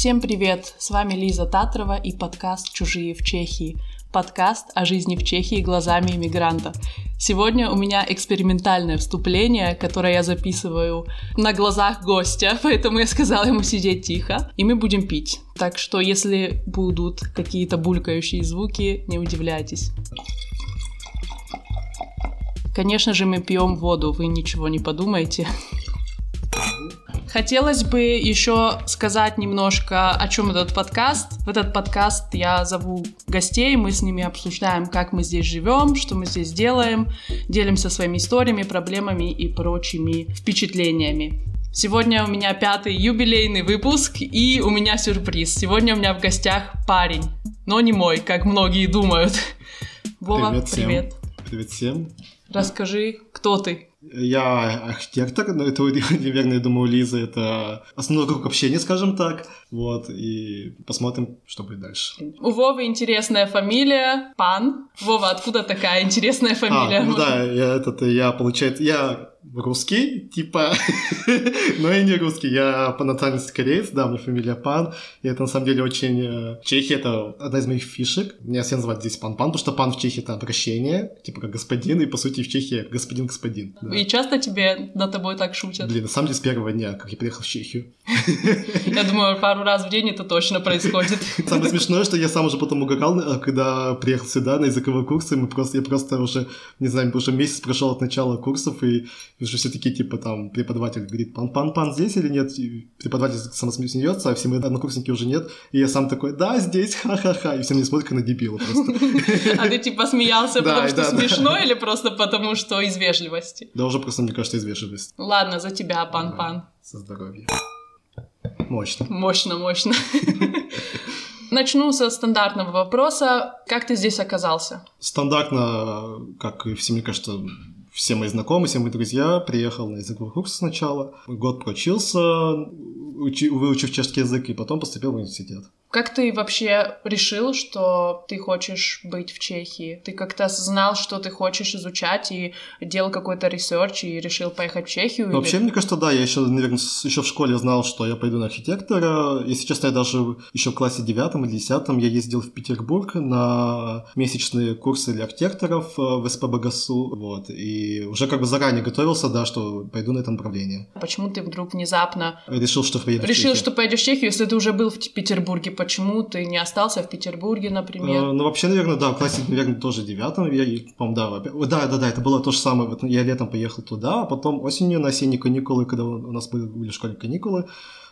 Всем привет! С вами Лиза Татрова и подкаст «Чужие в Чехии». Подкаст о жизни в Чехии глазами иммигранта. Сегодня у меня экспериментальное вступление, которое я записываю на глазах гостя, поэтому я сказала ему сидеть тихо, и мы будем пить. Так что если будут какие-то булькающие звуки, не удивляйтесь. Конечно же, мы пьем воду, вы ничего не подумайте. Хотелось бы еще сказать немножко, о чем этот подкаст. В этот подкаст я зову гостей, мы с ними обсуждаем, как мы здесь живем, что мы здесь делаем, делимся своими историями, проблемами и прочими впечатлениями. Сегодня у меня пятый юбилейный выпуск, и у меня сюрприз. Сегодня у меня в гостях парень, но не мой, как многие думают. Вова, Привет всем. привет. Привет всем. Расскажи, кто ты? Я архитектор, но это, наверное, я думаю, Лиза это основной круг общения, скажем так. Вот, и посмотрим, что будет дальше. У Вовы интересная фамилия, Пан. Вова, откуда такая интересная фамилия? А, ну да, я, этот, я, получается, я русский, типа, но я не русский, я по национальности кореец, да, у меня фамилия Пан, и это на самом деле очень... э, Чехия — это одна из моих фишек, меня все называют здесь Пан-Пан, потому что Пан в Чехии — это обращение, типа как господин, и по сути в Чехии господин-господин. да. И часто тебе над тобой так шутят? Блин, на самом деле с первого дня, как я приехал в Чехию. Я думаю, пару раз в день это точно происходит. Самое смешное, что я сам уже потом угорал, э, когда приехал сюда на языковые курсы, мы просто, я просто уже, не знаю, уже месяц прошел от начала курсов, и уже все такие, типа, там, преподаватель говорит, пан, пан, пан здесь или нет? И преподаватель сам смеется, а все мои однокурсники уже нет. И я сам такой, да, здесь, ха-ха-ха. И все мне смотрят как на дебила просто. А ты типа смеялся, потому что смешно или просто потому что из вежливости? Да уже просто, мне кажется, из вежливости. Ладно, за тебя, пан-пан. Со здоровья. Мощно. Мощно, мощно. Начну со стандартного вопроса. Как ты здесь оказался? Стандартно, как и все, мне кажется, все мои знакомые, все мои друзья, приехал на языковый курс сначала, год проучился, учи- выучив чешский язык, и потом поступил в университет. Как ты вообще решил, что ты хочешь быть в Чехии? Ты как-то знал, что ты хочешь изучать и делал какой-то research и решил поехать в Чехию? Ну, или- Вообще, мне кажется, да, я еще, наверное, еще в школе знал, что я пойду на архитектора. Если честно, я даже еще в классе девятом или десятом я ездил в Петербург на месячные курсы для архитекторов э, в СПБГСУ, вот, и уже как бы заранее готовился, да, что пойду на это направление. Почему ты вдруг внезапно Решил, что поеду в решил, Чехию. что поедешь в Чехию, если ты уже был в Петербурге? Почему ты не остался в Петербурге, например? Э, Ну, вообще, наверное, да, в классе, наверное, тоже девятом, я, по-моему, да, да, да, да, это было то же самое, вот я летом поехал туда, а потом осенью на осенние каникулы, когда у нас были, были в школе каникулы,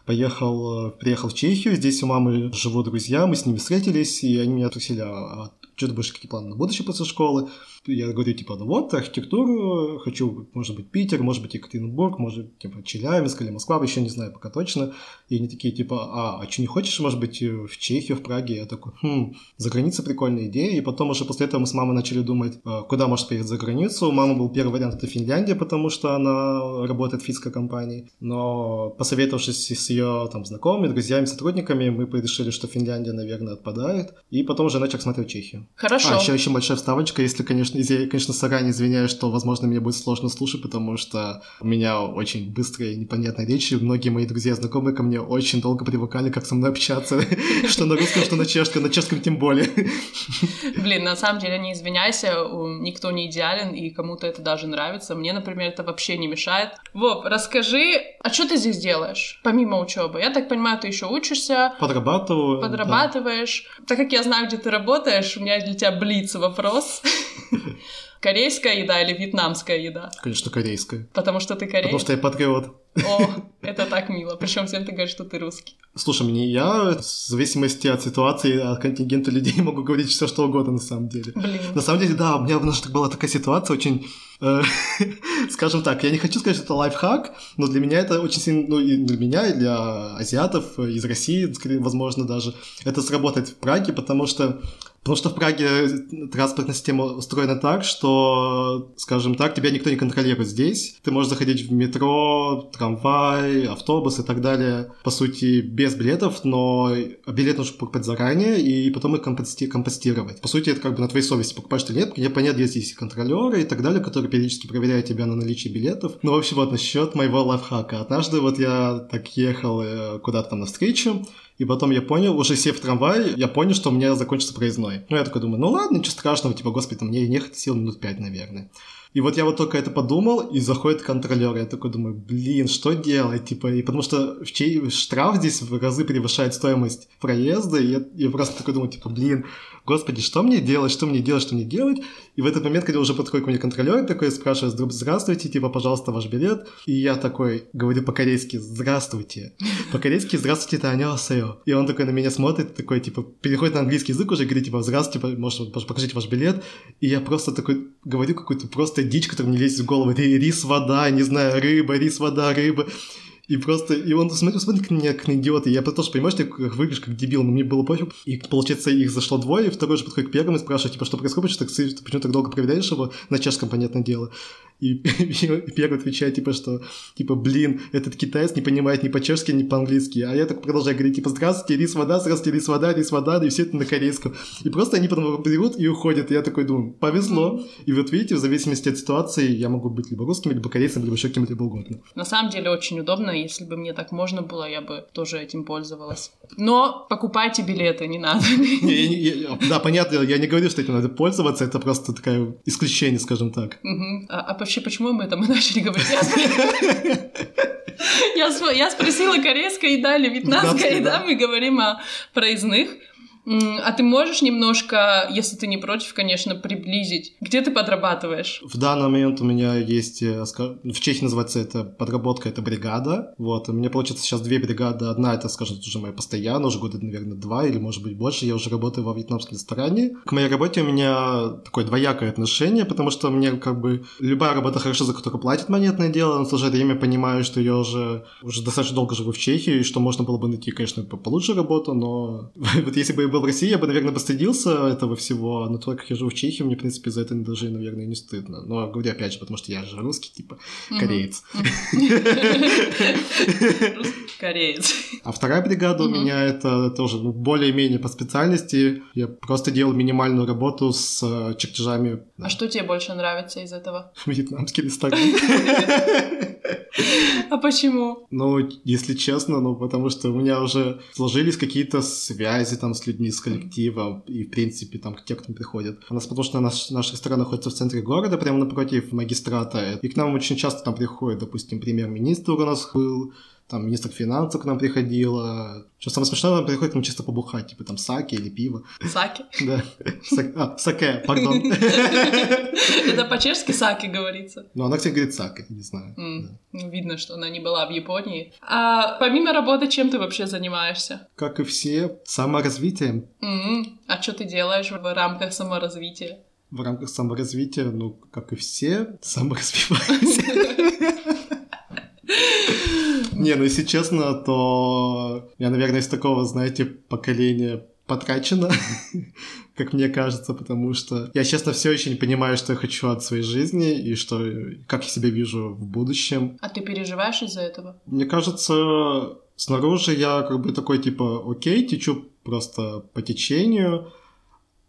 поехал, э, приехал в Чехию, здесь у мамы живут друзья, мы с ними встретились, и они меня спросили, а, а что ты будешь, какие планы на будущее после школы? Я говорю, типа, ну вот, архитектуру, хочу, может быть, Питер, может быть, Екатеринбург, может, типа, Челябинск или Москва, еще не знаю пока точно. И они такие, типа, а, а что, не хочешь, может быть, в Чехию, в Праге? Я такой, хм, за границей прикольная идея. И потом уже после этого мы с мамой начали думать, э, куда может поехать за границу. У мамы был первый вариант, это Финляндия, потому что она работает в финской компании. Но посоветовавшись с ее там знакомыми, друзьями, сотрудниками, мы решили, что Финляндия, наверное, отпадает. И потом уже начал смотреть Чехию. Хорошо. А, еще, еще большая вставочка, если, конечно, если я, конечно, заранее извиняюсь, что, возможно, мне будет сложно слушать, потому что у меня очень быстрая и непонятная речь, и многие мои друзья и знакомые ко мне очень долго привыкали, как со мной общаться, что на русском, что на чешском, на чешском тем более. Блин, на самом деле не извиняйся, никто не идеален, и кому-то это даже нравится. Мне, например, это вообще не мешает. Вов, расскажи, а что ты здесь делаешь, помимо учебы? Я так понимаю, ты еще учишься, Подрабатываю. да. подрабатываешь. Так как я знаю, где ты работаешь, у меня для тебя блиц вопрос. Корейская еда или вьетнамская еда? Конечно, корейская. Потому что ты кореец? Потому что я патриот. О, это так мило. Причем всем ты говоришь, что ты русский. Слушай, мне я, в зависимости от ситуации, от контингента людей, могу говорить все, что угодно на самом деле. Блин. На самом деле, да, у меня немножко была такая ситуация очень, э, скажем так, я не хочу сказать, что это лайфхак, но для меня это очень сильно, ну и для меня, и для азиатов э, из России, возможно, даже, это сработает в Праге, потому что Потому что в Праге транспортная система устроена так, что, скажем так, тебя никто не контролирует здесь. Ты можешь заходить в метро, трамвай, автобус и так далее, по сути, без билетов, но билет нужно покупать заранее и потом их компости- компостировать. По сути, это как бы на твоей совести покупаешь ты нет, мне понятно, есть здесь контролеры и так далее, которые периодически проверяют тебя на наличие билетов. Ну, в общем, вот насчет моего лайфхака. Однажды вот я так ехал э, куда-то там навстречу, И потом я понял, уже сев в трамвай, я понял, что у меня закончится проездной. Ну, я такой думаю, ну ладно, ничего страшного, типа, господи, мне ехать сил минут пять, наверное. И вот я вот только это подумал, и заходит контролер. Я такой думаю, блин, что делать? Типа, и потому что в чей штраф здесь в разы превышает стоимость проезда, и я, я просто такой думаю, типа, блин, господи, что мне делать, что мне делать, что мне делать? И в этот момент, когда уже подходит ко мне контролер, такой спрашивает, здравствуйте, типа, пожалуйста, ваш билет. И я такой говорю по-корейски, здравствуйте. По-корейски, здравствуйте, это аньосео. И он такой на меня смотрит, такой, типа, переходит на английский язык уже, говорит, типа, здравствуйте, может, покажите ваш билет. И я просто такой говорю какую-то просто дичь, которая мне лезет в голову. Рис, вода, не знаю, рыба, рис, вода, рыба. И просто, и он смотрит, смотрит на меня как на идиота, и я тоже понимаю, что я выгляжу как дебил, но мне было пофиг. И получается, их зашло двое, и второй же подходит к первому и спрашивает, типа, что происходит, что ты, почему так долго проверяешь его, на чешском, понятное дело. И, первый отвечает, типа, что, типа, блин, этот китаец не понимает ни по-чешски, ни по-английски. А я так продолжаю говорить, типа, здравствуйте, рис, вода, здравствуйте, рис, вода, рис, вода, и все это на корейском. И просто они потом берут и уходят. И я такой думаю, повезло. И вот видите, в зависимости от ситуации я могу быть либо русским, либо корейцем, либо еще кем-либо угодно. На самом деле очень удобно, если бы мне так можно было, я бы тоже этим пользовалась. Но покупайте билеты, не надо. Да, понятно, я не говорю, что этим надо пользоваться, это просто такое исключение, скажем так. А, а вообще, почему мы это мы начали говорить? Я, я спросила корейская еда или вьетнамская еда, мы говорим о проездных. А ты можешь немножко, если ты не против, конечно, приблизить, где ты подрабатываешь? В данный момент у меня есть, э, в Чехии называется это подработка, это бригада. Вот, у меня получается сейчас две бригады. Одна, это, скажем, уже моя постоянная, уже года, наверное, два или, может быть, больше. Я уже работаю во вьетнамском ресторане. К моей работе у меня такое двоякое отношение, потому что мне как бы любая работа хорошо, за которую платит монетное дело, но в то же время понимаю, что я уже, уже достаточно долго живу в Чехии, и что можно было бы найти, конечно, получше работу, но вот если бы я был был в России, я бы, наверное, постыдился этого всего, но то, как я живу в Чехии, мне, в принципе, за это даже, наверное, не стыдно. Но говорю, опять же, потому что я же русский, типа, кореец. Кореец. А вторая бригада у меня это тоже ну, более-менее по специальности. Я просто делал минимальную работу с э, чертежами. А что тебе больше нравится из этого? Вьетнамский ресторан. А почему? Ну, если честно, ну, потому что у меня уже сложились какие-то связи там с людьми, с коллективом, и, в принципе, там, те, кто приходят. У нас, потому что наш, наш ресторан находится в центре города, прямо напротив магистрата, и к нам очень часто там приходят, допустим, премьер-министр у нас был, там министр финансов к нам приходила. Что самое смешное, она приходит к нам чисто побухать, типа там саки или пиво. Саки? Да. А, саке, пардон. Это по-чешски саки говорится. Ну, она, кстати, говорит саке, не знаю. Ну, видно, что она не была в Японии. А помимо работы, чем ты вообще занимаешься? Как и все, саморазвитием. А что ты делаешь в рамках саморазвития? В рамках саморазвития, ну, как и все, саморазвиваюсь. Не, ну если честно, то я, наверное, из такого, знаете, поколения потрачено, как мне кажется, потому что я, честно, все еще не понимаю, что я хочу от своей жизни и что, как я себя вижу в будущем. А ты переживаешь из-за этого? Мне кажется, снаружи я как бы такой, типа, окей, течу просто по течению,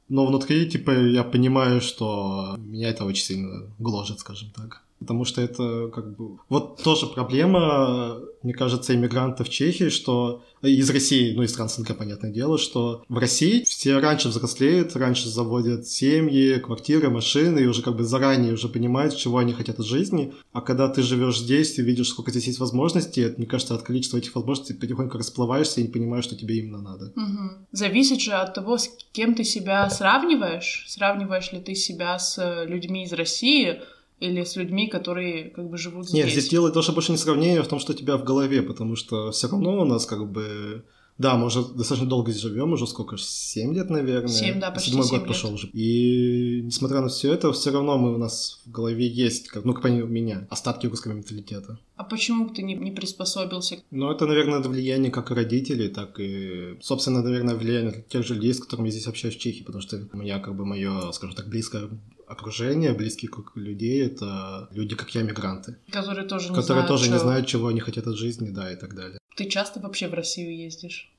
но внутри, типа, я понимаю, что меня это очень сильно гложет, скажем так. Потому что это как бы... Вот тоже проблема, мне кажется, иммигрантов в Чехии, что из России, ну, из СНГ, понятное дело, что в России все раньше взрослеют, раньше заводят семьи, квартиры, машины, и уже как бы заранее уже понимают, чего они хотят от жизни. А когда ты живешь здесь, и видишь, сколько здесь есть возможностей, мне кажется, от количества этих возможностей потихоньку расплываешься и не понимаешь, что тебе именно надо. Угу. Зависит же от того, с кем ты себя сравниваешь. Сравниваешь ли ты себя с людьми из России, или с людьми, которые как бы живут здесь. Нет, здесь дело даже больше не сравнение, в том, что у тебя в голове, потому что все равно у нас как бы да, мы уже достаточно долго здесь живем, уже сколько, 7 лет, наверное. 7, да, почти Седьмой 7 год лет. пошел уже. И несмотря на все это, все равно мы, у нас в голове есть, как, ну, как у меня, остатки русского менталитета. А почему ты не, не приспособился? Ну, это, наверное, влияние как родителей, так и, собственно, наверное, влияние тех же людей, с которыми я здесь общаюсь в Чехии, потому что у меня, как бы, мое, скажем так, близкое окружение, близкий круг людей, это люди, как я, мигранты. Которые тоже не которые знают, тоже что... не знают, чего они хотят от жизни, да, и так далее. Ты часто вообще в Россию ездишь?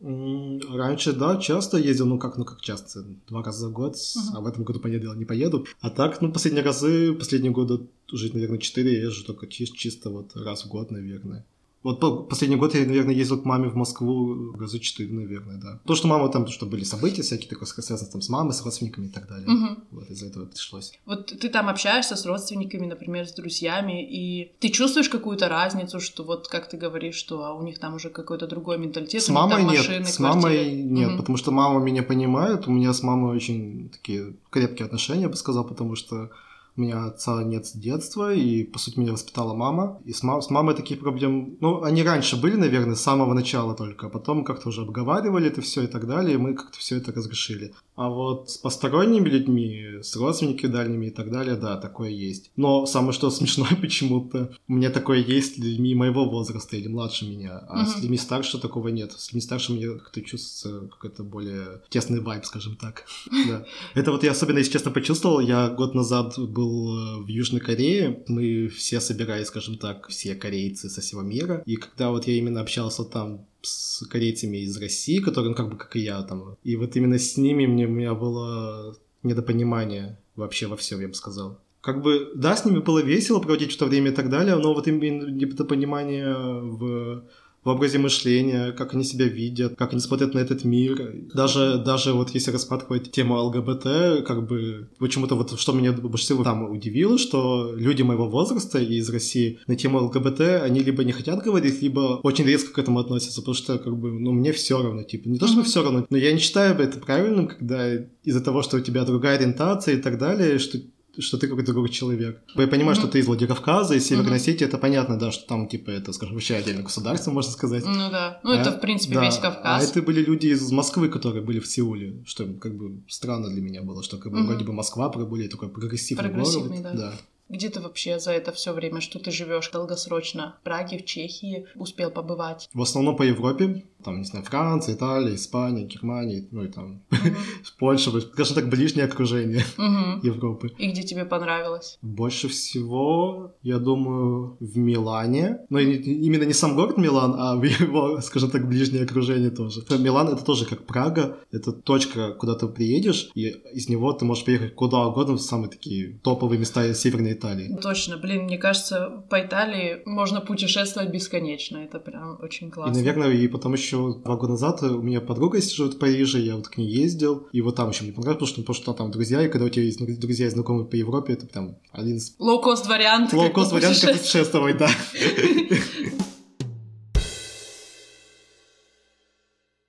Раньше, да, часто ездил, ну как, ну как часто, два раза в год, uh-huh. а в этом году поеду, не поеду. А так, ну последние разы, последние годы, уже, наверное, четыре езжу, только чисто, чисто вот раз в год, наверное. Вот по- последний год я, наверное, ездил к маме в Москву раза четыре, наверное, да. То, что мама там, то, что были события всякие, такое связано там с мамой, с родственниками и так далее. Мгм. Вот из-за этого пришлось. Вот ты там общаешься с родственниками, например, с друзьями, и ты чувствуешь какую-то разницу, что вот как ты говоришь, что а у них там уже какой-то другой менталитет, С мамой машины, нет, с квартиры. мамой нет, Мгм. потому что мама меня понимает, у меня с мамой очень такие крепкие отношения, я бы сказал, потому что у меня отца нет с детства, и, по сути, меня воспитала мама. И с, ма- с мамой таких проблем... Ну, они раньше были, наверное, с самого начала только, а потом как-то уже обговаривали это все и так далее, и мы как-то все это разрешили. А вот с посторонними людьми, с родственниками дальними и так далее, да, такое есть. Но самое что смешное почему-то, у меня такое есть с людьми моего возраста или младше меня, а с Мгм. людьми старше такого нет. С людьми старше мне как-то чувствуется какой-то более тесный вайб, скажем так. Да. Это вот я особенно, если честно, почувствовал. Я год назад был э, в Южной Корее. Мы все собирались, скажем так, все корейцы со всего мира. И когда вот я именно общался там с корейцами из России, которые, ну, как бы, как и я там. И вот именно с ними мне, у меня было недопонимание вообще во всем, я бы сказал. Как бы, да, с ними было весело проводить что-то время и так далее, но вот именно недопонимание в в образе мышления, как они себя видят, как они смотрят на этот мир. Даже, даже вот если рассматривать тему ЛГБТ, как бы почему-то вот что меня больше всего там удивило, что люди моего возраста и из России на тему ЛГБТ, они либо не хотят говорить, либо очень резко к этому относятся, потому что как бы, ну, мне все равно, типа, не то, что Мгм. все равно, но я не считаю это правильным, когда из-за того, что у тебя другая ориентация и так далее, что что ты какой-то другой человек. Я понимаю, Мгм. что ты из Владикавказа, из Северной Мгм. Осетии, это понятно, да, что там, типа, это, скажем, вообще отдельное государство, можно сказать. Ну да. Ну, это, А, в принципе, да. весь А Кавказ. это были люди из Москвы, которые были в Сеуле, что как бы странно для меня было, что как бы Мгм. вроде бы Москва, более такой прогрессивный, Прогрессивный, город. да. Где ты вообще за это все время, что ты живешь долгосрочно? В Праге, в Чехии успел побывать? В основном по Европе, там, не знаю, Франция, Италия, Испания, Германия, ну и там Мгм. Польша, скажем так, ближнее окружение Мгм. Европы. И где тебе понравилось? Больше всего, я думаю, в Милане. Но и- именно не сам город Милан, а в его, скажем так, ближнее окружение тоже. Милан — это тоже как Прага. Это точка, куда ты приедешь, и из него ты можешь приехать куда угодно в самые такие топовые места Северной Италии. Точно, блин, мне кажется, по Италии можно путешествовать бесконечно. Это прям очень И, классно. наверное, и потом еще два года назад у меня подруга живет в Париже, я вот к ней ездил, и вот там еще мне понравилось, потому что, потому что там друзья, и когда у тебя есть друзья и знакомые по Европе, это прям один из Лоу-кост вариант. лоу-кост вариантов, как путешествовать, да.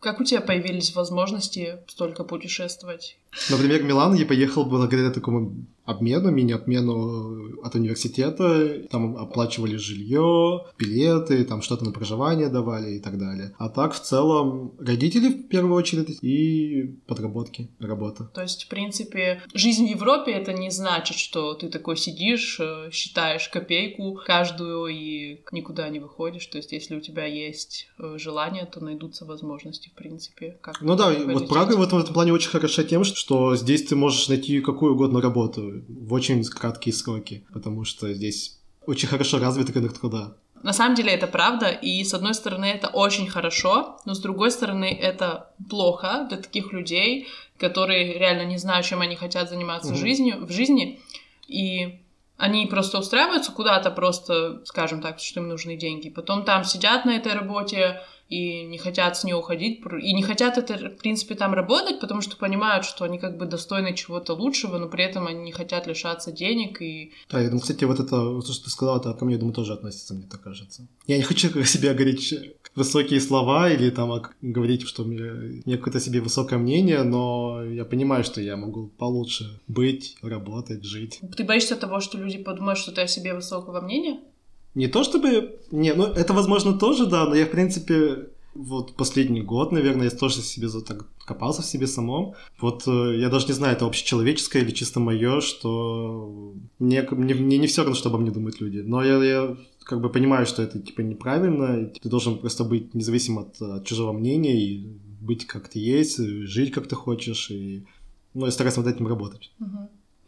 Как у тебя появились возможности столько путешествовать? Например, в Милан я поехал благодаря такому обмену, мини-обмену от университета. Там оплачивали жилье, билеты, там что-то на проживание давали и так далее. А так, в целом, родители в первую очередь и подработки, работа. То есть, в принципе, жизнь в Европе это не значит, что ты такой сидишь, э, считаешь копейку каждую и никуда не выходишь. То есть, если у тебя есть э, желание, то найдутся возможности, в принципе. Как Ну да, вот Прага в этом, в этом плане очень хороша тем, что здесь ты можешь найти какую угодно работу в очень краткие сроки, потому что здесь очень хорошо развит рынок труда. На самом деле это правда, и с одной стороны это очень хорошо, но с другой стороны это плохо для таких людей, которые реально не знают, чем они хотят заниматься Мгм. жизнью, в жизни, и они просто устраиваются куда-то просто, скажем так, что им нужны деньги. Потом там сидят на этой работе и не хотят с нее уходить, и не хотят это, в принципе, там работать, потому что понимают, что они как бы достойны чего-то лучшего, но при этом они не хотят лишаться денег и Да, я думаю, кстати, вот это, то, что ты сказала, это ко мне, я думаю, тоже относится, мне так кажется. Я не хочу себе говорить высокие слова или там говорить, что у меня, у меня какое-то себе высокое мнение, но я понимаю, что я могу получше быть, работать, жить. Ты боишься того, что люди подумают, что ты о себе высокого мнения? Не то чтобы... Не, ну это возможно тоже, да, но я, в принципе, вот последний год, наверное, я тоже себе за- так копался в себе самом. Вот э, я даже не знаю, это общечеловеческое или чисто мое, что мне, мне, мне не все равно, что обо мне думают люди. Но я, я как бы понимаю, что это типа неправильно, ты должен просто быть независим от, от чужого мнения и быть как ты есть, жить как ты хочешь, и ну, и стараться над этим работать.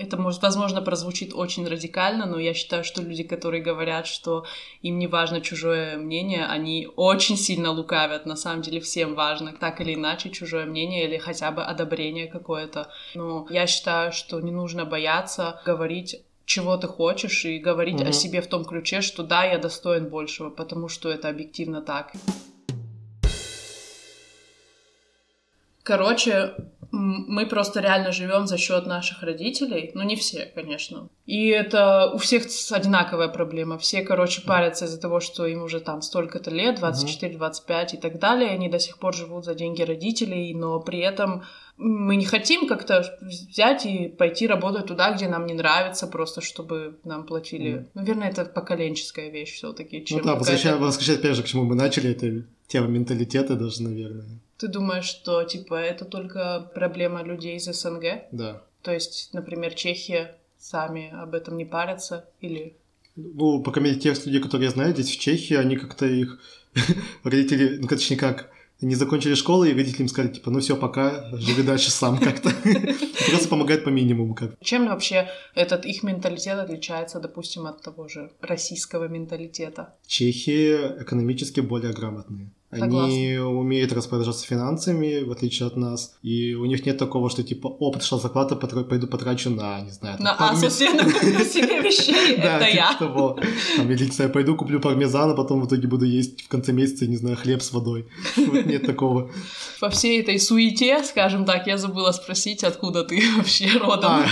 Это, может, возможно, прозвучит очень радикально, но я считаю, что люди, которые говорят, что им не важно чужое мнение, они очень сильно лукавят. На самом деле всем важно так или иначе чужое мнение или хотя бы одобрение какое-то. Но я считаю, что не нужно бояться говорить чего ты хочешь, и говорить Мгм. о себе в том ключе, что да, я достоин большего, потому что это объективно так. Короче, мы просто реально живем за счет наших родителей. Ну, не все, конечно. И это у всех одинаковая проблема. Все, короче, парятся из-за того, что им уже там столько-то лет, 24-25 и так далее. Они до сих пор живут за деньги родителей, но при этом мы не хотим как-то взять и пойти работать туда, где нам не нравится, просто чтобы нам платили. Мгм. Наверное, это поколенческая вещь все-таки. Ну да, возвращаясь, возвращаясь опять же, к чему мы начали, это тема менталитета даже, наверное. Ты думаешь, что типа это только проблема людей из СНГ? Да. То есть, например, Чехия сами об этом не парятся или Ну, по крайней мере, тех людей, которые я знаю, здесь в Чехии, они как-то их родители, ну, точнее как, не закончили школу, и родители им сказали, типа, ну все, пока, живи дальше сам как-то. Просто помогает по минимуму как. чем вообще этот их менталитет отличается, допустим, от того же российского менталитета? Чехи экономически более грамотные. Они умеют распоряжаться финансами, в отличие от нас. И у них нет такого, что типа, о, пришла зарплата, пойду потрачу на, не знаю, там, На парме- Асусе куплю себе вещей, это типа я. того. Там, или, не знаю, пойду куплю пармезан, а потом в итоге буду есть в конце месяца, не знаю, хлеб с водой. Вот нет такого. Во всей этой суете, скажем так, я забыла спросить, откуда ты вообще родом. А,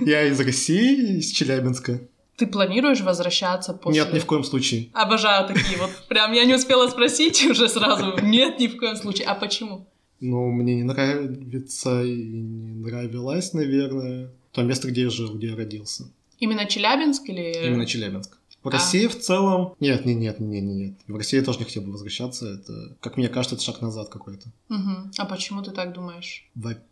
я из России, из Челябинска. Ты планируешь возвращаться после... Нет, ни в коем случае. Обожаю такие вот. Прям я не успела спросить уже сразу. Нет, ни в коем случае. А почему? Ну, мне не нравится и не нравилось, наверное, то место, где я жил, где я родился. Именно Челябинск или... Именно Челябинск. В А. России в целом... Нет, нет, нет, нет, нет. В России я тоже не хотел бы возвращаться. Это, как мне кажется, это шаг назад какой-то. Мгм. А почему ты так думаешь? Во-первых,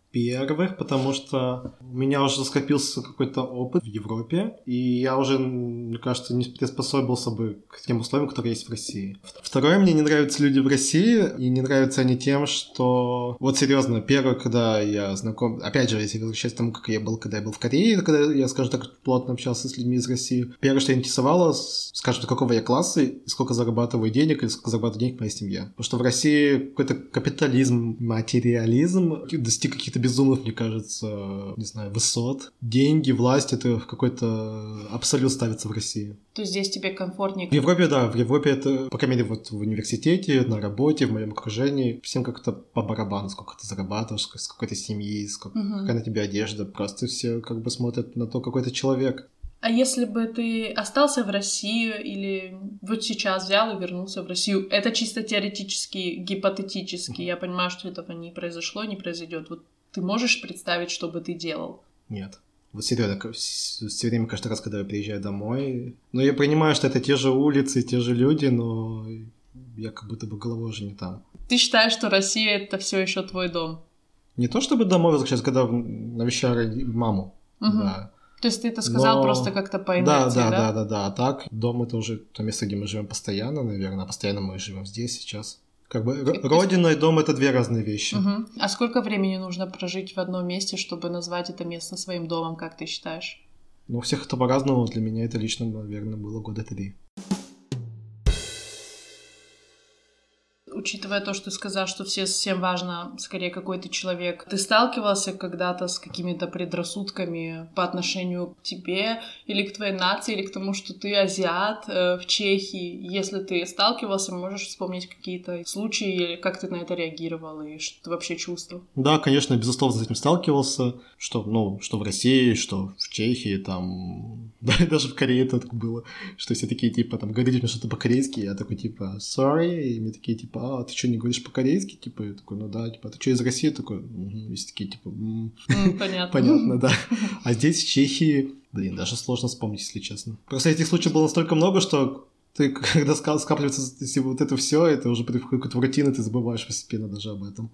потому что у меня уже скопился какой-то опыт в Европе, и я уже, мне кажется, не приспособился бы к тем условиям, которые есть в России. Второе, мне не нравятся люди в России, и не нравятся они тем, что... Вот серьезно, первое, когда я знаком... Опять же, если возвращаться к тому, как я был, когда я был в Корее, когда я, скажем так, плотно общался с людьми из России, первое, что интересовало, скажем, какого я класса, и сколько зарабатываю денег, и сколько зарабатывает денег моя семья. Потому что в России какой-то капитализм, материализм достиг каких-то безумных, мне кажется, не знаю, высот. Деньги, власть, это в какой-то абсолют ставится в России. То есть здесь тебе комфортнее? В Европе, да, в Европе это, по крайней мере, вот в университете, на работе, в моем окружении, всем как-то по барабану, сколько ты зарабатываешь, сколько- сколько ты семьи, сколько, Мгм. какая на тебя одежда. Просто все как бы смотрят на то, какой ты человек. А если бы ты остался в России или вот сейчас взял и вернулся в Россию, это чисто теоретически, гипотетически. Я понимаю, что этого не произошло, не произойдет. Вот ты можешь представить, что бы ты делал? Нет. Вот серьезно, все время, каждый раз, когда я приезжаю домой, ну, я понимаю, что это те же улицы, те же люди, но я как будто бы головой уже не там. Ты считаешь, что Россия это все еще твой дом? Не то чтобы домой возвращаться, когда навещаю маму. Мгм. Да. То есть ты это сказал Но- просто как-то по Да, инерции, да, да? да, да, да. А так, дом это уже то место, где мы живем постоянно, наверное. А постоянно мы живем здесь сейчас. Как бы И- родина и дом это две разные вещи. Мгм. А сколько времени нужно прожить в одном месте, чтобы назвать это место своим домом, как ты считаешь? Ну, у всех это по-разному. Для меня это лично, наверное, было года три. Учитывая то, что ты сказал, что все, всем важно, скорее, какой ты человек, ты сталкивался когда-то с какими-то предрассудками по отношению к тебе или к твоей нации, или к тому, что ты азиат э, в Чехии? Если ты сталкивался, можешь вспомнить какие-то случаи, или как ты на это реагировал, и что ты вообще чувствовал? Да, конечно, безусловно, с этим сталкивался. Что, ну, что в России, что в Чехии, там... Да, даже в Корее это было. Что все такие, типа, там, говорите мне что-то по-корейски, я такой, типа, sorry, и мне такие, типа, а, ты что, не говоришь по-корейски? Типа, я такой, ну да, типа, ты что, из России? Такой, угу. Все такие, типа, «М, М, Понятно. Понятно, да. А здесь, в Чехии, блин, даже сложно вспомнить, если честно. Просто этих случаев было настолько много, что ты, когда ска- скапливается вот это все, это уже приходит какую-то рутину, ты забываешь постепенно даже об этом.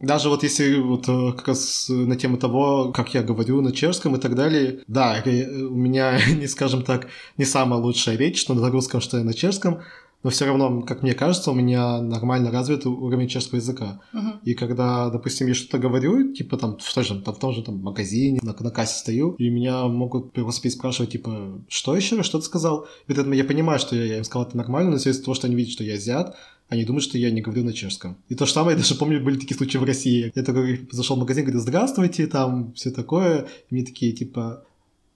Даже вот если вот э, как раз на тему того, как я говорю на чешском и так далее, да, э, у меня, не скажем так, не самая лучшая речь, что на русском, что и на чешском, но все равно, как мне кажется, у меня нормально развит уровень чешского языка. Мгм. И когда, допустим, я что-то говорю, типа там в том же, там, в том же там, магазине, на, на кассе стою, и меня могут просто спрашивать, типа, что еще что ты сказал? И это я понимаю, что я, я им сказал это нормально, но из-за того, что они видят, что я азиат, они думают, что я не говорю на чешском. И то же самое, я даже помню, были такие случаи в России. Я такой зашел в магазин, говорю, здравствуйте, там все такое. И мне такие, типа,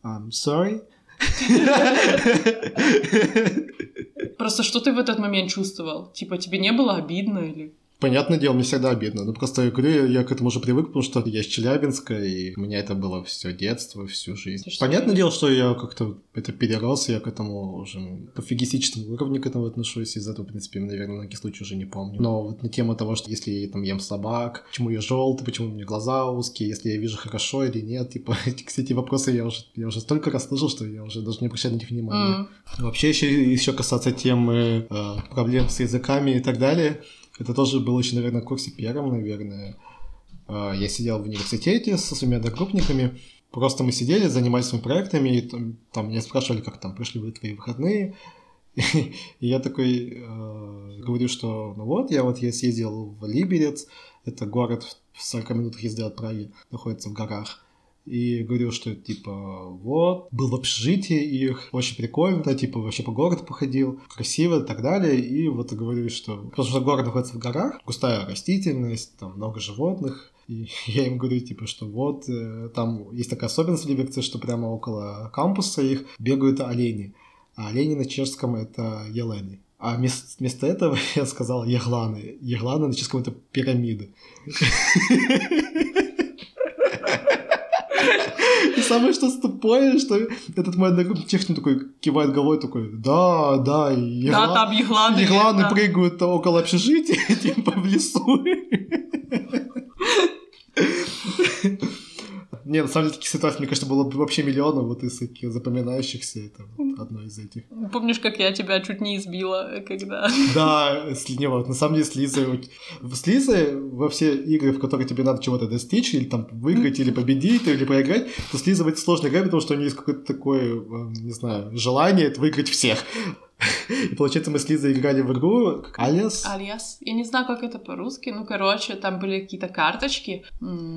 I'm sorry. Просто что ты в этот момент чувствовал? Типа тебе не было обидно или Понятное дело, мне всегда обидно. Ну, просто я говорю, я к этому уже привык, потому что я из Челябинска, и у меня это было все детство, всю жизнь. Что Понятное дело, что я как-то это перерос, я к этому уже по фигистическому уровню к этому отношусь, из этого, в принципе, наверное, на случай уже не помню. Но вот на тему того, что если я там ем собак, почему я желтый, почему у меня глаза узкие, если я вижу хорошо или нет, типа, эти вопросы я уже, я уже столько раз слышал, что я уже даже не обращаю на них внимания. Mm. Вообще, еще, еще касаться темы э, проблем с языками и так далее, это тоже было очень, наверное, в курсе наверное. А, я сидел в университете со своими одногруппниками. Просто мы сидели, занимались своими проектами, и там, там меня спрашивали, как там прошли бы твои выходные. И я такой э, говорю, что ну вот, я вот я съездил в Либерец, это город в 40 минутах езды от Праги, находится в горах и говорил, что типа вот, был в общежитии их, очень прикольно, типа вообще по городу походил, красиво и так далее, и вот говорю, что потому что город находится в горах, густая растительность, там много животных, и я им говорю, типа, что вот, э, там есть такая особенность в Либерце, что прямо около кампуса их бегают олени, а олени на чешском это елены. А вместо, этого я сказал егланы. Егланы на чешском это пирамиды. И самое что тупое, что этот мой одногруппник техник такой кивает головой, такой, да, да, егла... да, там егланы. Егланы прыгают около общежития, типа в лесу. Не, на самом деле таких ситуаций, мне кажется, было бы вообще миллионы вот из таких запоминающихся. Это вот одно из этих. Помнишь, как я тебя чуть не избила, когда... Да, с, не, вот, на самом деле с Лизой... С Лизой во все игры, в которых тебе надо чего-то достичь, или там выиграть, или победить, или проиграть, то с Лизой в эти сложные игры, потому что у нее есть какое-то такое, э, не знаю, желание выиграть всех. И получается, мы с Лизой играли в игру Алиас. Алиас. Я не знаю, как это по-русски. Ну, короче, там были какие-то карточки.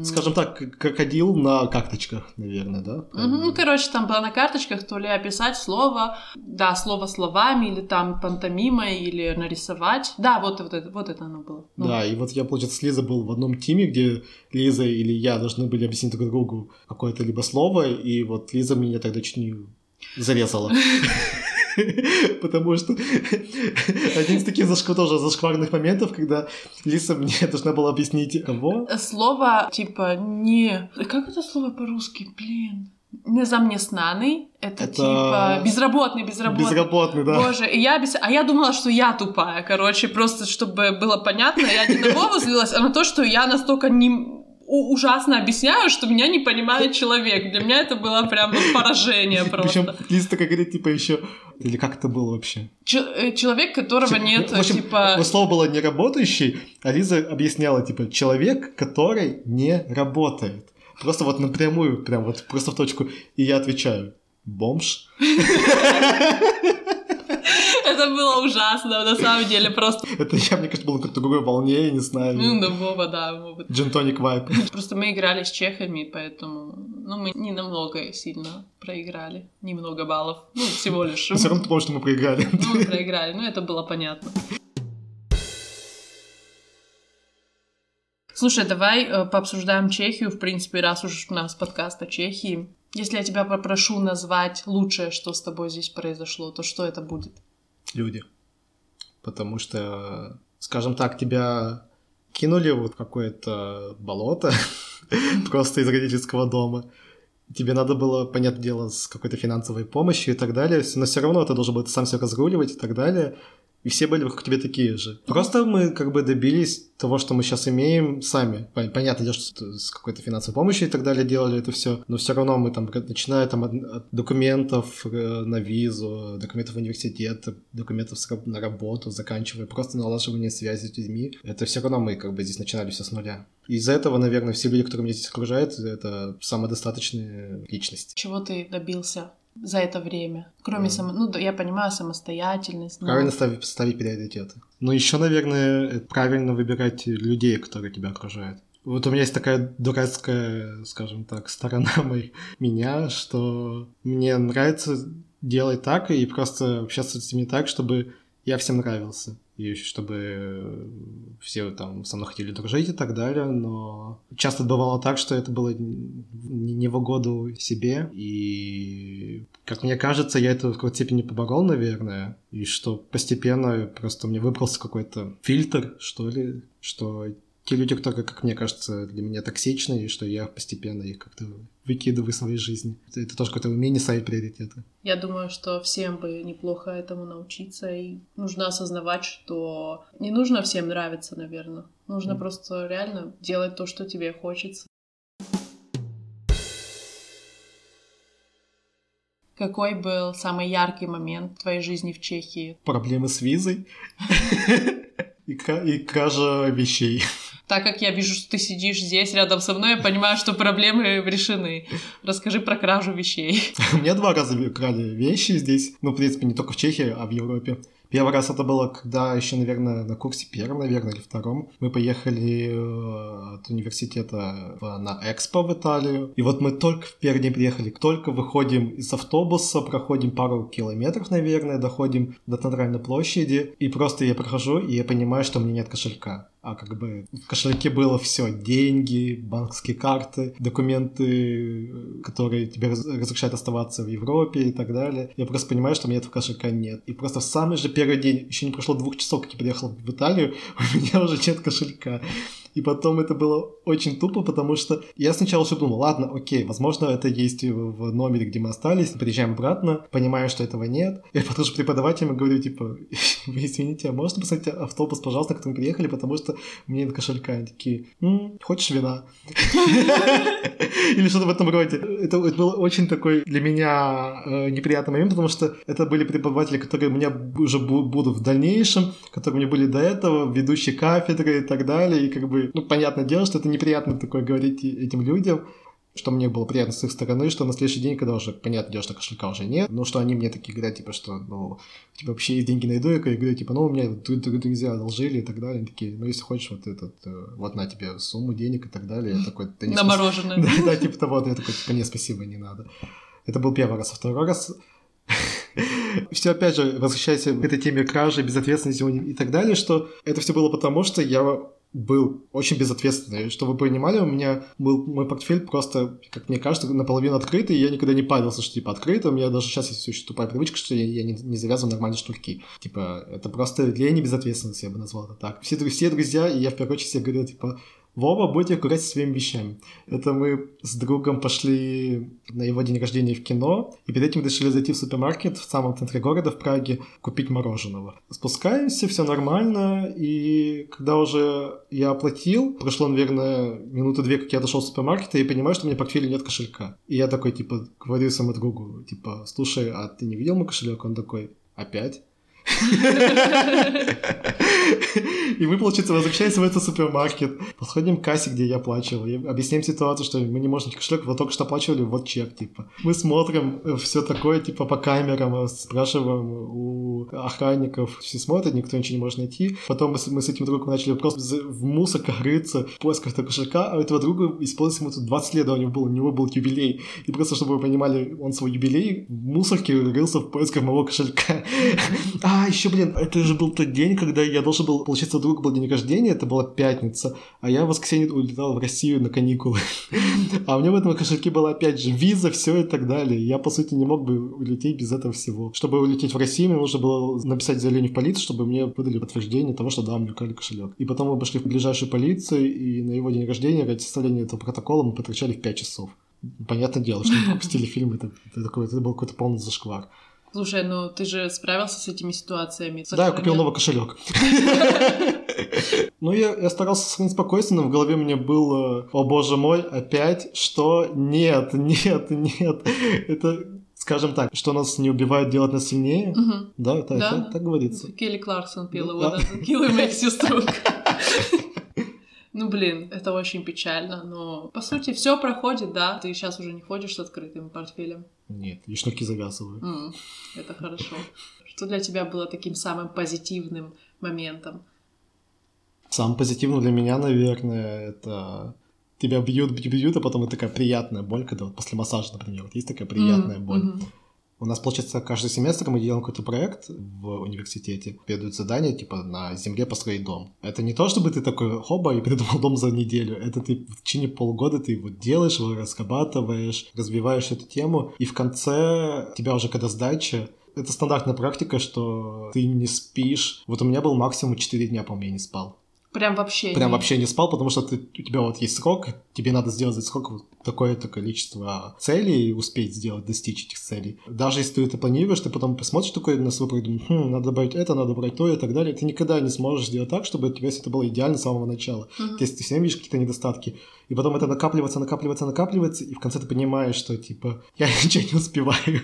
Скажем так, крокодил на карточках, наверное, да? Ну, короче, там было на карточках то ли описать слово, да, слово словами, или там пантомимой, или нарисовать. Да, вот, вот, это, вот это оно было. Ну. Да, и вот я, получается, с Лизой был в одном тиме, где Лиза или я должны были объяснить друг другу какое-то либо слово, и вот Лиза меня тогда чуть не зарезала. Потому что один из таких зашк... тоже зашкварных моментов, когда Лиса мне должна была объяснить кого. Слово типа не... Как это слово по-русски? Блин. Незамнеснаный. Это, это типа безработный, безработный. Безработный, да. Боже, и я объяс... А я думала, что я тупая, короче, просто чтобы было понятно, я не на злилась, а на то, что я настолько не ужасно объясняю, что меня не понимает человек. Для меня это было прям поражение просто. Причем Лиза такая говорит, типа, еще... Или как это было вообще? Ч- э, человек, которого нет, в общем, типа... Слово было не работающий, а Лиза объясняла, типа, человек, который не работает. Просто вот напрямую, прям вот просто в точку. И я отвечаю, бомж. Это было ужасно, на самом деле, просто... Это я, мне кажется, было как-то другой волне, я не знаю. Ну, да, Вова, да, Вова. Джентоник вайп. Просто мы играли с чехами, поэтому... Ну, мы не намного сильно проиграли. Немного баллов. Ну, всего лишь. Все равно потому, что мы проиграли. Ну, мы проиграли, ну, это было понятно. Слушай, давай э, пообсуждаем Чехию, в принципе, раз уж у нас подкаст о Чехии. Если я тебя попрошу назвать лучшее, что с тобой здесь произошло, то что это будет? Люди. Потому что, скажем так, тебя кинули вот в какое-то болото просто из родительского дома. Тебе надо было, понятное дело, с какой-то финансовой помощью и так далее, но все равно ты должен был сам все разруливать и так далее и все были вокруг тебя такие же. Просто мы как бы добились того, что мы сейчас имеем сами. Понятно, что с какой-то финансовой помощью и так далее делали это все, но все равно мы там, начиная там от документов э, на визу, документов в университет, документов на работу, заканчивая просто налаживание связи с людьми, это все равно мы как бы здесь начинали все с нуля. Из-за этого, наверное, все люди, которые меня здесь окружают, это самодостаточные личности. Чего ты добился за это время. Кроме mm. само... Ну, я понимаю, самостоятельность. Но... Правильно ставить, ставить приоритеты. Но еще, наверное, правильно выбирать людей, которые тебя окружают. Вот у меня есть такая дурацкая, скажем так, сторона моей, меня, что мне нравится делать так и просто общаться с ними так, чтобы я всем нравился. И чтобы все там со мной хотели дружить и так далее, но часто бывало так, что это было не в угоду себе, и, как мне кажется, я это в какой-то степени поборол, наверное, и что постепенно просто мне выбрался какой-то фильтр, что ли, что те люди, которые, как мне кажется, для меня токсичны, и что я постепенно их как-то выкидываю из своей жизни. Это тоже какое-то умение ставить приоритеты. Я думаю, что всем бы неплохо этому научиться, и нужно осознавать, что не нужно всем нравиться, наверное. Нужно mm. просто реально делать то, что тебе хочется. Какой был самый яркий момент в твоей жизни в Чехии? Проблемы с визой и кража вещей. Так как я вижу, что ты сидишь здесь рядом со мной, я понимаю, что проблемы решены. Расскажи про кражу вещей. У меня два раза крали вещи здесь. Ну, в принципе, не только в Чехии, а в Европе. Первый раз это было, когда еще, наверное, на курсе первом, наверное, или втором. Мы поехали э, от университета на Экспо в Италию. И вот мы только в первый день приехали, только выходим из автобуса, проходим пару километров, наверное, доходим до центральной площади. И просто я прохожу, и я понимаю, что у меня нет кошелька а как бы в кошельке было все, деньги, банковские карты, документы, которые тебе разрешают оставаться в Европе и так далее. Я просто понимаю, что у меня этого кошелька нет. И просто в самый же первый день, еще не прошло двух часов, как я приехал в Италию, у меня уже нет кошелька. И потом это было очень тупо, потому что я сначала все думал, ладно, окей, возможно, это есть в номере, где мы остались, приезжаем обратно, понимаю, что этого нет. Я подхожу к преподавателям говорю, типа, вы извините, а можно посмотреть автобус, пожалуйста, на котором приехали, потому что мне нет кошелька. Они такие, М, хочешь вина? Или что-то в этом роде. Это был очень такой для меня э, неприятный момент, потому что это были преподаватели, которые у меня уже будут в дальнейшем, которые у меня были до этого, ведущие кафедры и так далее, и как бы ну, понятное дело, что это неприятно такое говорить этим людям, что мне было приятно с их стороны, что на следующий день, когда уже, понятное дело, что кошелька уже нет, но что они мне такие говорят, типа, что, ну, типа, вообще есть деньги найду, я говорю, типа, ну, у меня друзья одолжили и так далее, они такие, ну, если хочешь, вот этот, э, вот на тебе сумму денег и так далее, я такой, да не На мороженое. Да, да, типа того, я такой, типа, не, спасибо, не надо. Это был первый раз, а второй раз все опять же возвращаясь к этой теме кражи, безответственности и так далее, что это все было потому, что я был очень безответственный. Чтобы вы понимали, у меня был мой портфель просто, как мне кажется, наполовину открытый, и я никогда не парился, что типа открыто. У меня даже сейчас есть еще тупая привычка, что я, я не, не завязываю нормальные шнурки. Типа, это просто лень и безответственность, я бы назвал это так. Все, все друзья, и я в первую очередь себе говорил, типа, Вова, будь аккурат со своими вещами. Это мы с другом пошли на его день рождения в кино, и перед этим решили зайти в супермаркет в самом центре города, в Праге, купить мороженого. Спускаемся, все нормально, и когда уже я оплатил, прошло, наверное, минуты две, как я дошел в супермаркет, и понимаю, что у меня в портфеле нет кошелька. И я такой, типа, говорю своему другу, типа, слушай, а ты не видел мой кошелек? Он такой, опять? И мы, получается, возвращаемся в этот супермаркет, подходим к кассе, где я оплачивал, и объясняем ситуацию, что мы не можем кошелек, вот только что оплачивали, вот чек, типа. Мы смотрим э, все такое, типа, по камерам, э, спрашиваем у охранников, все смотрят, никто ничего не может найти. Потом мы с, этим другом начали просто в мусорках рыться в поисках этого кошелька, а у этого друга исполнилось ему тут 20 лет, а у него был, у него был юбилей. И просто, чтобы вы понимали, он свой юбилей в мусорке рылся в поисках моего кошелька. А, еще, блин, это же был тот день, когда я должен был, получиться, друг был день рождения, это была пятница, а я в воскресенье улетал в Россию на каникулы. А у меня в этом кошельке была опять же виза, все и так далее. Я, по сути, не мог бы улететь без этого всего. Чтобы улететь в Россию, мне нужно было написать заявление в полицию, чтобы мне выдали подтверждение того, что да, мне украли кошелек. И потом мы пошли в ближайшую полицию, и на его день рождения ради составления этого протокола мы потрачали в 5 часов. Понятное дело, что мы пропустили фильм, это, это, такой, это был какой-то полный зашквар. Слушай, ну ты же справился с этими ситуациями. Да, я купил новый кошелек. Ну, я, я старался сохранить спокойствие, но в голове у меня было, о боже мой, опять, что нет, нет, нет. Это скажем так, что нас не убивает, делать нас сильнее. Угу. Да, это, да. Это, так говорится. Келли Кларксон пела ну, вот это. Kill makes you strong. Ну, блин, это очень печально, но по сути все проходит, да. Ты сейчас уже не ходишь с открытым портфелем. Нет, и шнурки завязываю. Mm, это хорошо. Что для тебя было таким самым позитивным моментом? Самым позитивным для меня, наверное, это тебя бьют, бьют, бьют, а потом это такая приятная боль, когда вот после массажа, например, вот есть такая приятная mm-hmm. боль. Mm-hmm. У нас, получается, каждый семестр мы делаем какой-то проект в университете. Передают задание, типа, на земле построить дом. Это не то, чтобы ты такой, хоба, и придумал дом за неделю. Это ты в течение полгода ты его делаешь, его разрабатываешь, развиваешь эту тему, и в конце тебя уже когда сдача, это стандартная практика, что ты не спишь. Вот у меня был максимум 4 дня, по-моему, я не спал. Прям вообще Прям не- вообще не спал, потому что ты, у тебя вот есть срок, тебе надо сделать за этот срок вот такое-то количество целей и успеть сделать, достичь этих целей. Даже если ты это планируешь, ты потом посмотришь такой на свой проект, хм, надо добавить это, надо брать то и так далее. Ты никогда не сможешь сделать так, чтобы у тебя все это было идеально с самого начала. То есть ты все время видишь какие-то недостатки. И потом это накапливается, накапливается, накапливается, и в конце ты понимаешь, что типа я ничего не успеваю.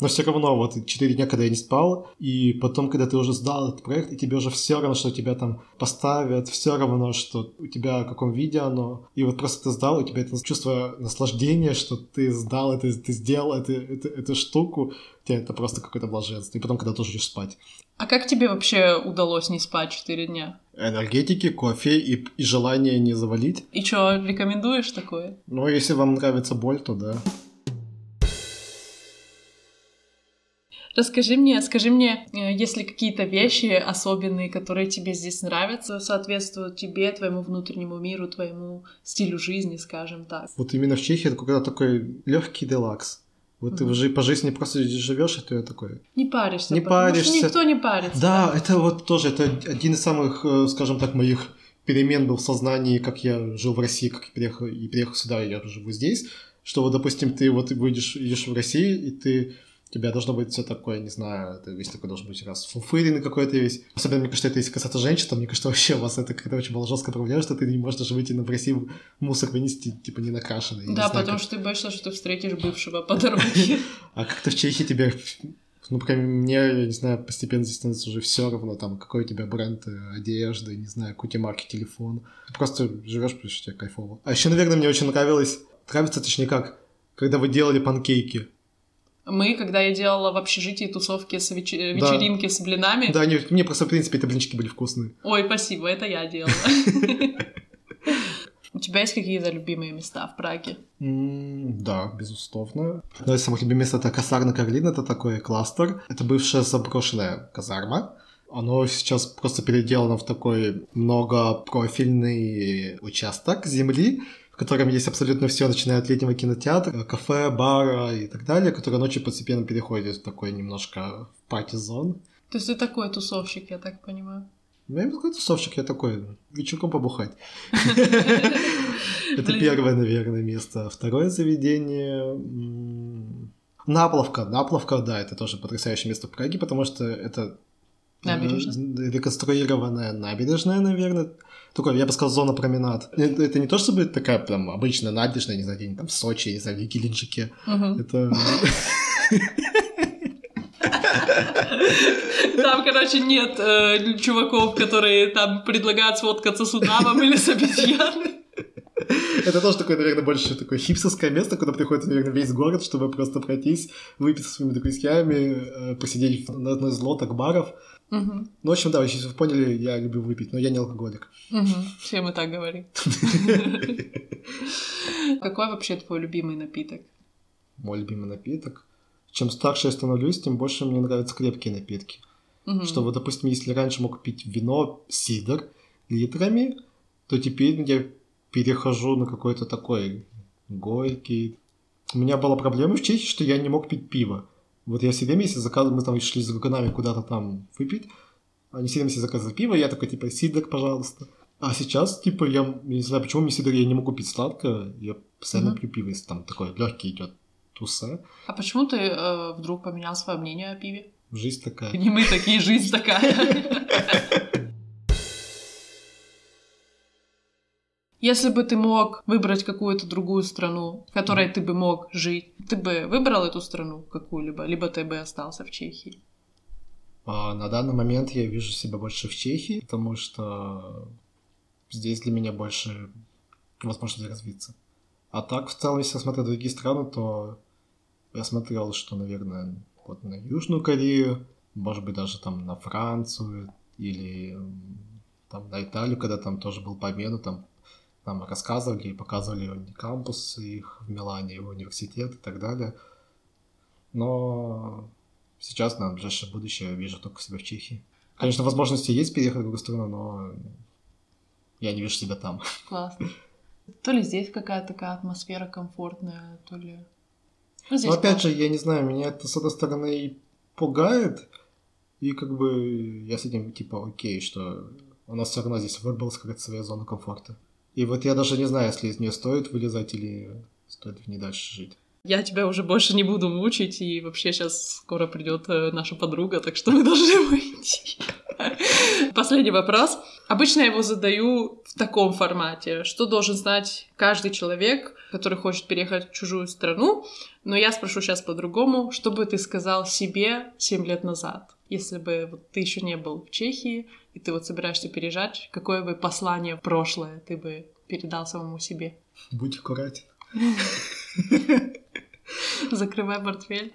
Но все равно, вот 4 дня, когда я не спал, и потом, когда ты уже сдал этот проект, и тебе уже все равно, что тебя там поставят, все равно, что у тебя в каком виде оно, и вот просто ты сдал, у тебя это чувство наслаждения, что ты сдал это, ты сделал это, это- эту штуку, у тебя это просто какое-то блаженство. И потом, когда ты уже идешь спать. А как тебе вообще удалось не спать 4 дня? Энергетики, кофе и, и желание не завалить. И что, рекомендуешь такое? Ну, если вам нравится боль, то да. Расскажи мне, скажи мне, э, есть ли какие-то вещи особенные, которые тебе здесь нравятся, соответствуют тебе, твоему внутреннему миру, твоему стилю жизни, скажем так. Вот именно в Чехии это когда такой легкий делакс. Вот ты Мгм. уже по жизни просто живешь, и ты такой. Не паришься. Не потому что паришься. никто не парится. Да, это вот тоже это один из самых, э, скажем так, моих перемен был в сознании, как я жил в России, как я приехал и приехал сюда, и я живу здесь. Что вот, допустим, ты вот выйдешь, идешь в Россию, и ты у тебя должно быть все такое, не знаю, ты весь такой должен быть раз фуфыренный какой-то весь. Особенно, мне кажется, это если касаться женщин, то мне кажется, вообще у вас это какая-то очень была жесткая проблема, что ты не можешь даже выйти на Россию мусор вынести, типа, не накрашенный. Не Да, знаю, потому как- что ты боишься, что ты встретишь бывшего по дороге. А как-то в Чехии тебе, ну, по крайней мере, мне, я не знаю, постепенно здесь становится уже все равно, там, какой у тебя бренд э, одежды, не знаю, какой марки телефон. Ты просто живешь, потому что тебе кайфово. А еще, наверное, мне очень нравилось, нравится, точнее, как, когда вы делали панкейки. Мы, когда я делала в общежитии тусовки с веч- Да. вечеринки с блинами, Да, они, мне просто, в принципе, эти блинчики были вкусные. ой, спасибо, это я делала. У тебя есть какие-то любимые места в Праге? Да, безусловно. Одно из самых любимых мест это Косарна Карлин, это такой кластер. Это бывшая заброшенная казарма. Оно сейчас просто переделано в такой многопрофильный участок земли, в котором есть абсолютно все, начиная от летнего кинотеатра, кафе, бара и так далее, который ночью постепенно переходит в такой немножко пати-зон. То есть ты такой тусовщик, я так понимаю. Ну, я бы сказал, тусовщик, я такой, вечерком побухать. Это первое, наверное, место. Второе заведение... Наплавка. Наплавка, да, это тоже потрясающее место в Праге, потому что это э, Набережная. реконструированная набережная, наверное. Такой, я бы сказал, зона променад. Это, это не то, чтобы такая прям обычная набережная, не знаю, где-нибудь там в Сочи, не знаю, в Геленджике. Мгм. Это... Там, короче, нет э, чуваков, которые там предлагают сфоткаться с удавом или с обезьяной. Это тоже такое, наверное, больше такое хипсовское место, куда приходит, наверное, весь город, чтобы просто пройтись, выпить со своими друзьями, э, посидеть на одной из лоток баров. Мгм. Ну, в общем, да, если вы поняли, я люблю выпить, но я не алкоголик. Мгм. Все мы так говорим. Какой вообще твой любимый напиток? Мой любимый напиток. Чем старше я становлюсь, тем больше мне нравятся крепкие напитки. Мгм. Что вот, допустим, если раньше мог пить вино, сидр литрами, то теперь я перехожу на какой-то такой горький. У меня была проблема в Чехии, что я не мог пить пиво. Вот я все если заказывал, мы там шли с друганами куда-то там выпить, они все себе заказывали пиво, я такой, типа, сидр, пожалуйста. А сейчас, типа, я, я не знаю, почему мне сидр я не могу пить сладко, я постоянно Мгм. пью пиво, если там такой легкий идет тусе. А почему ты э, вдруг поменял свое мнение о пиве? Жизнь такая. Не мы такие, жизнь такая. Если бы ты мог выбрать какую-то другую страну, в которой ты бы мог жить, ты бы выбрал эту страну какую-либо, либо ты бы остался в Чехии? А на данный момент я вижу себя больше в Чехии, потому что здесь для меня больше возможности развиться. А так, в целом, если я смотрю другие страны, то я смотрел, что, наверное, вот на Южную Корею, может быть, даже там на Францию или там на Италию, когда там тоже был по обмену, там нам рассказывали и показывали кампус их в Милане, его университет и так далее. Но сейчас, на ближайшее будущее, вижу только себя в Чехии. Конечно, возможности есть переехать в другую страну, но я не вижу себя там. Классно. То ли здесь какая-то такая атмосфера комфортная, то ли... Ну, здесь Но опять классно. же, я не знаю, меня это, с одной стороны, и пугает, и как бы я с этим, типа, окей, что у нас все равно здесь выбралась какая-то своя зона комфорта. И вот я даже не знаю, если из нее стоит вылезать или стоит в ней дальше жить. Я тебя уже больше не буду мучить, и вообще сейчас скоро придет э, наша подруга, так что мы должны выйти. Последний вопрос. Обычно я его задаю в таком формате. Что должен знать каждый человек, который хочет переехать в чужую страну? Но я спрошу сейчас по-другому. Что бы ты сказал себе 7 лет назад? Если бы вот ты еще не был в Чехии, и ты вот собираешься переезжать, какое бы послание прошлое ты бы передал самому себе? Будь аккуратен. Закрывай портфель.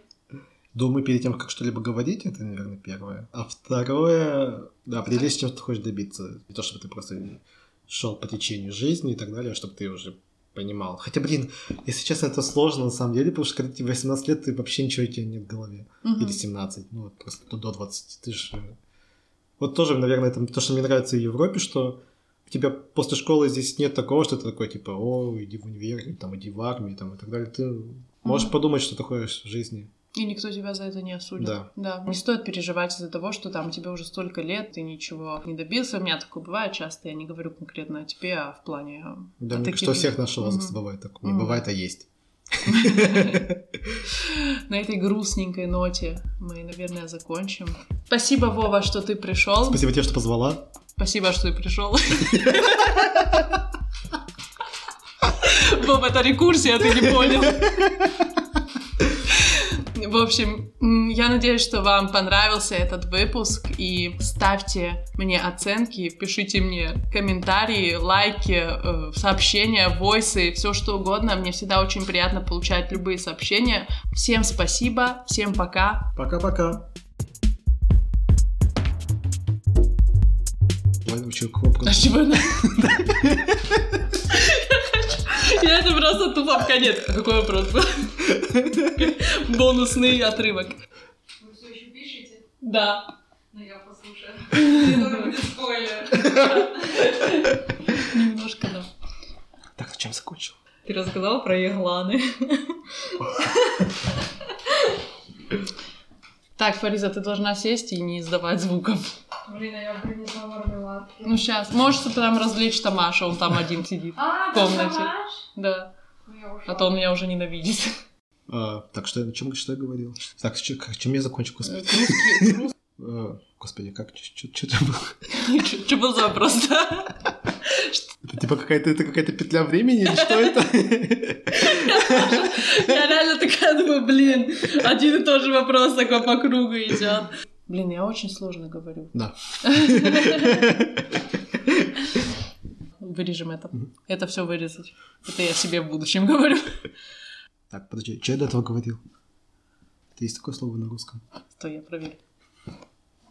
Думаю, перед тем, как что-либо говорить, это, наверное, первое. А второе, да, определись, чем ты хочешь добиться. Не то, чтобы ты просто шел по течению жизни и так далее, а чтобы ты уже понимал. Хотя, блин, если честно, это сложно на самом деле, потому что когда тебе 18 лет, ты вообще ничего у тебя нет в голове. Мгм. Или 17, ну, вот просто до 20. Ты же... Вот тоже, наверное, это то, что мне нравится в Европе, что у тебя после школы здесь нет такого, что ты такой, типа, о, иди в универ, или там, иди в армию, там, и так далее. Ты можешь Мгм. подумать, что такое в жизни. И никто тебя за это не осудит. Да. Да. Не стоит переживать из-за того, что там тебе уже столько лет, ты ничего не добился. У меня такое бывает часто. Я не говорю конкретно о тебе, а в плане... э, Да, таких кажется, у всех нашего возраста бывает такое. Не Мгм. бывает, а есть. На этой грустненькой ноте мы, наверное, закончим. Спасибо, Вова, что ты пришел. Спасибо тебе, что позвала. Спасибо, что ты пришел. Вов, это рекурсия, ты не понял. В общем, я надеюсь, что вам понравился этот выпуск. И ставьте мне оценки, пишите мне комментарии, лайки, э, сообщения, войсы, все что угодно. Мне всегда очень приятно получать любые сообщения. Всем спасибо, всем пока. Пока-пока. Кнопка. А чего она? Просто тупо в конец. Какой вопрос был? Бонусный отрывок. Вы все еще пишете? Да. Ну я послушаю. Это будет спойлер. Немножко, да. Так, зачем закончил? Ты рассказал про егланы. Так, Фариза, ты должна сесть и не издавать звуков. Блин, а я принесла мармеладки. Ну, сейчас. Можешь там развлечь Тамаша, он там один сидит. А, В комнате. ты Тамаш? Да. А то он меня уже ненавидит. А, так, что, я- чем, что я говорил? Так, чем, я закончил, господи? Русский- рус- А, господи, как, что это было? Чё был за вопрос, да? Это типа какая-то, это какая-то петля времени или что это? Я реально такая думаю, блин, один и тот же вопрос такой по кругу идет. Блин, я очень сложно говорю. Да. Вырежем это. Мгм. Это все вырезать. Это я себе в будущем говорю. Так, подожди, что я до этого говорил? Это есть такое слово на русском? Стой, я проверю.